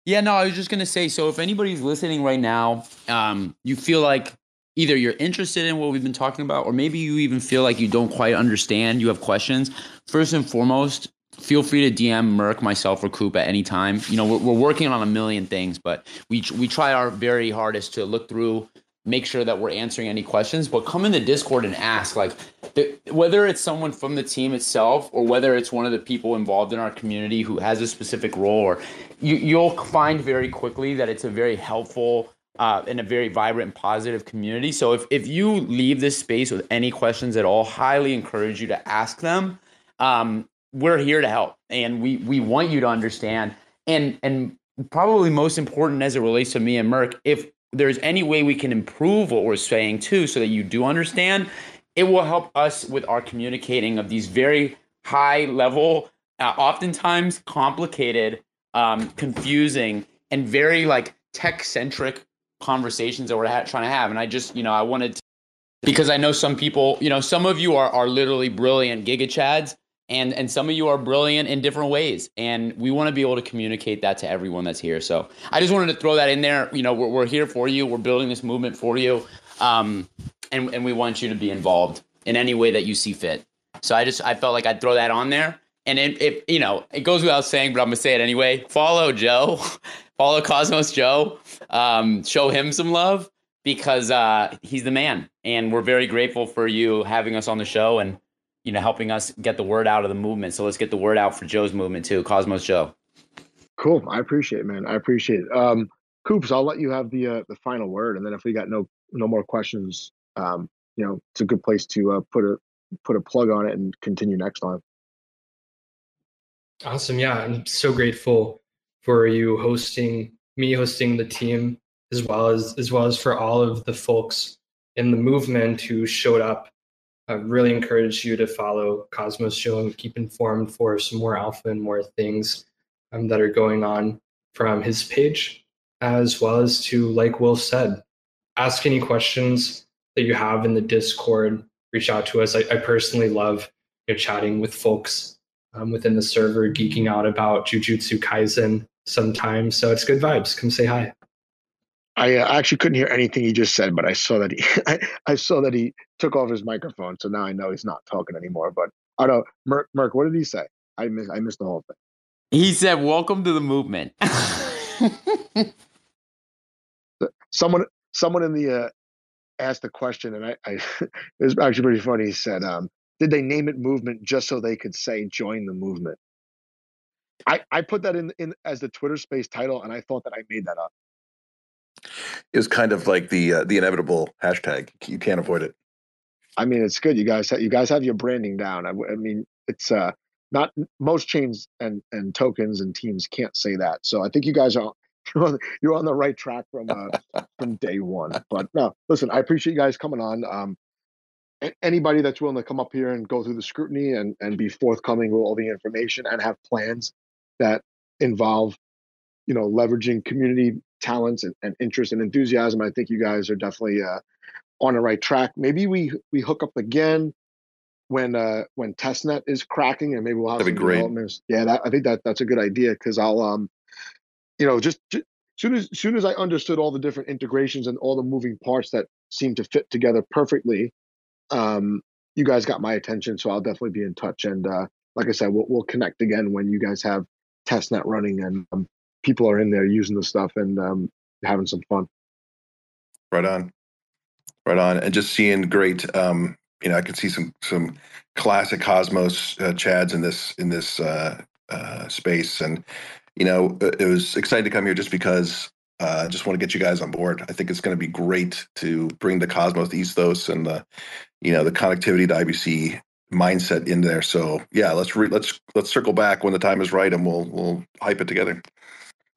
Yeah, no, I was just gonna say. So, if anybody's listening right now, um, you feel like either you're interested in what we've been talking about, or maybe you even feel like you don't quite understand. You have questions. First and foremost, feel free to DM Merq, myself, or Coop at any time. You know, we're, we're working on a million things, but we we try our very hardest to look through make sure that we're answering any questions but come in the discord and ask like the, whether it's someone from the team itself or whether it's one of the people involved in our community who has a specific role or you, you'll find very quickly that it's a very helpful uh, and a very vibrant and positive community so if, if you leave this space with any questions at all highly encourage you to ask them um, we're here to help and we we want you to understand. And and probably most important as it relates to me and Merq if there's any way we can improve what we're saying too so that you do understand it will help us with our communicating of these very high level uh, oftentimes complicated um, confusing and very like tech centric conversations that we're ha- trying to have. And i just you know i wanted to because i know some people you know some of you are, are literally brilliant giga chads and and some of you are brilliant in different ways. And we want to be able to communicate that to everyone that's here. So i just wanted to throw that in there. You know we're, we're here for you. We're building this movement for you. Um, and, and we want you to be involved in any way that you see fit. So i just i felt like i'd throw that on there. And it, it you know it goes without saying but i'm gonna say it anyway. Follow joe. Follow cosmos joe. Um, show him some love because uh, he's the man. And we're very grateful for you having us on the show. And you know, helping us get the word out of the movement. So let's get the word out for Joe's movement too, Cosmos Joe. Cool. I appreciate it, man. I appreciate it. Um, Coops, I'll let you have the uh, the final word, and then if we got no no more questions, um, you know, it's a good place to uh, put a put a plug on it and continue next time. Awesome. Yeah, I'm so grateful for you hosting me, hosting the team, as well as as well as for all of the folks in the movement who showed up I really encourage you to follow Cosmos Joe and keep informed for some more alpha and more things um, that are going on from his page, as well as to, like Will said, ask any questions that you have in the Discord. Reach out to us. I, I personally love you know, chatting with folks um, within the server, geeking out about Jujutsu Kaisen sometimes. So it's good vibes. Come say hi. I uh, actually couldn't hear anything he just said, but I saw that he I, I, saw that he took off his microphone, so now I know he's not talking anymore. But I don't Merq, Merq what did he say? I missed I missed the whole thing. He said, "Welcome to the movement." someone someone in the uh, asked a question, and I, I it was actually pretty funny. He said, um, "Did they name it movement just so they could say join the movement?" I I put that in in as the Twitter space title, and I thought that I made that up is kind of like the uh, the inevitable hashtag. You can't avoid it. I mean, it's good. You guys, have, you guys have your branding down. I, I mean, it's uh, not most chains and and tokens and teams can't say that. So I think you guys are you're on, you're on the right track from uh, from day one. But no, listen, I appreciate you guys coming on. Um, anybody that's willing to come up here and go through the scrutiny and and be forthcoming with all the information and have plans that involve you know leveraging community talents and, and interest and enthusiasm. I think you guys are definitely uh, on the right track. Maybe we we hook up again when uh when testnet is cracking and maybe we'll have That'd some developments. Yeah, that, I think that that's a good idea because I'll um you know just, just soon as soon as I understood all the different integrations and all the moving parts that seem to fit together perfectly, um, you guys got my attention. So I'll definitely be in touch. And uh, like I said, we'll we'll connect again when you guys have testnet running and um, people are in there using the stuff and um, having some fun. Right on, right on, and just seeing great. Um, you know, I can see some some classic Cosmos uh, Chads in this in this uh, uh, space, and you know, it was exciting to come here just because uh, I just want to get you guys on board. I think it's going to be great to bring the Cosmos ethos and the, you know, the connectivity to IBC mindset in there. So yeah, let's re- let's let's circle back when the time is right, and we'll we'll hype it together.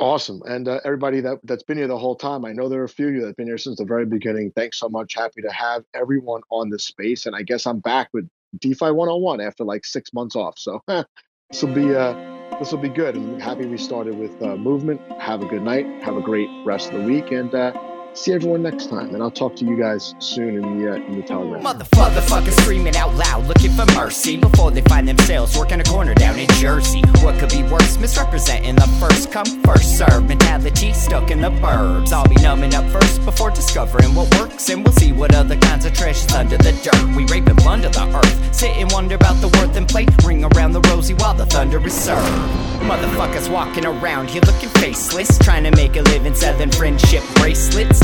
Awesome, and uh, everybody that that's been here the whole time. I know there are a few of you that've been here since the very beginning. Thanks so much. Happy to have everyone on this space, and I guess I'm back with DeFi 101 after like six months off. So this will be uh, this will be good. I'm happy we started with uh, movement. Have a good night. Have a great rest of the week, and uh, see everyone next time, and I'll talk to you guys soon in the uh, in the telegram. Motherfuckers screaming out loud, looking for mercy before they find themselves working a corner down in Jersey. What could be worse? Misrepresenting the first come, first serve mentality stuck in the burbs. I'll be numbing up first before discovering what works, and we'll see what other kinds of treasures under the dirt. We rape and plunder the earth, sit and wonder about the worth and play. Ring around the rosy while the thunder is served. Motherfuckers walking around here looking faceless, trying to make a living selling friendship bracelets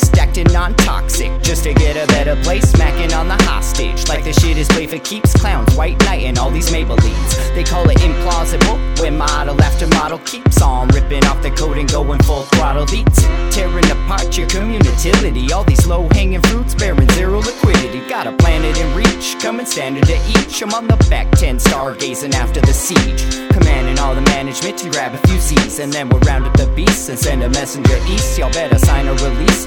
stacked in non-toxic just to get a better place. Smacking on the hostage like the shit is play for keeps. Clowns, white knight, and all these Maybellines. They call it implausible when model after model keeps on ripping off the coat and going full throttle beats, tearing apart your community. All these low-hanging fruits bearing zero liquidity. Got a planet in reach, coming standard to each. I'm on the back ten, stargazing after the siege, commanding all the management to grab a few Z's, and then we'll round up the beasts and send a messenger east. Y'all better sign a release